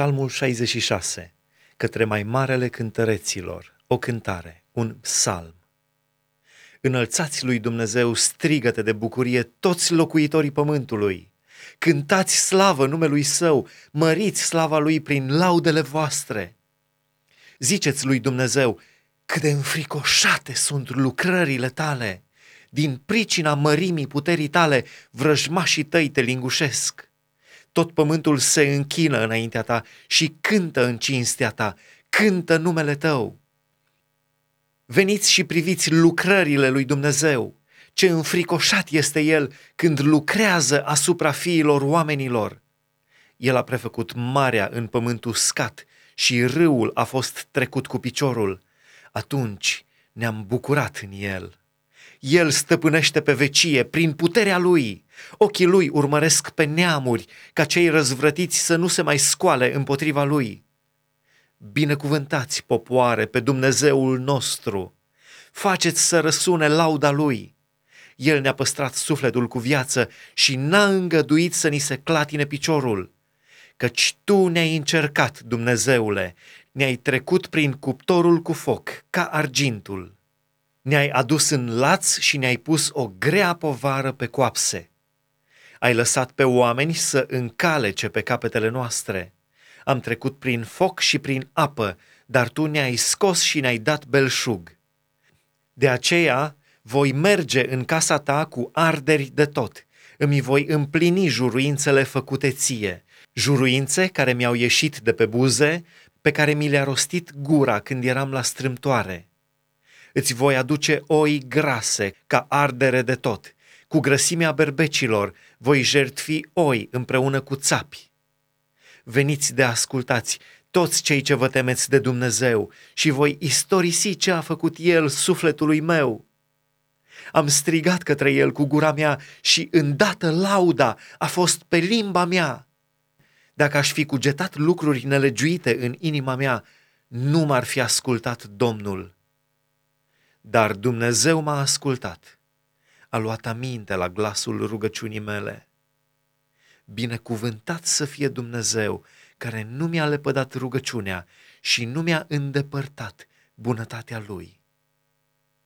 Psalmul 66, către mai marele cântăreților, o cântare, un psalm. Înălțați lui Dumnezeu strigăte de bucurie toți locuitorii pământului. Cântați slavă numelui său, măriți slava lui prin laudele voastre. Ziceți lui Dumnezeu, cât de înfricoșate sunt lucrările tale. Din pricina mărimii puterii tale, vrăjmașii tăi te lingușesc tot pământul se închină înaintea ta și cântă în cinstea ta, cântă numele tău. Veniți și priviți lucrările lui Dumnezeu, ce înfricoșat este El când lucrează asupra fiilor oamenilor. El a prefăcut marea în pământ uscat și râul a fost trecut cu piciorul. Atunci ne-am bucurat în El. El stăpânește pe vecie prin puterea lui. Ochii lui urmăresc pe neamuri, ca cei răzvrătiți să nu se mai scoale împotriva lui. Binecuvântați, popoare, pe Dumnezeul nostru. Faceți să răsune lauda lui. El ne-a păstrat sufletul cu viață și n-a îngăduit să ni se clatine piciorul. Căci tu ne-ai încercat, Dumnezeule, ne-ai trecut prin cuptorul cu foc, ca argintul ne-ai adus în laț și ne-ai pus o grea povară pe coapse. Ai lăsat pe oameni să încalece pe capetele noastre. Am trecut prin foc și prin apă, dar tu ne-ai scos și ne-ai dat belșug. De aceea voi merge în casa ta cu arderi de tot, îmi voi împlini juruințele făcute ție, juruințe care mi-au ieșit de pe buze, pe care mi le-a rostit gura când eram la strâmtoare îți voi aduce oi grase ca ardere de tot. Cu grăsimea berbecilor voi jertfi oi împreună cu țapi. Veniți de ascultați toți cei ce vă temeți de Dumnezeu și voi istorisi ce a făcut El sufletului meu. Am strigat către El cu gura mea și îndată lauda a fost pe limba mea. Dacă aș fi cugetat lucruri nelegiuite în inima mea, nu m-ar fi ascultat Domnul. Dar Dumnezeu m-a ascultat, a luat aminte la glasul rugăciunii mele. Binecuvântat să fie Dumnezeu, care nu mi-a lepădat rugăciunea și nu mi-a îndepărtat bunătatea Lui.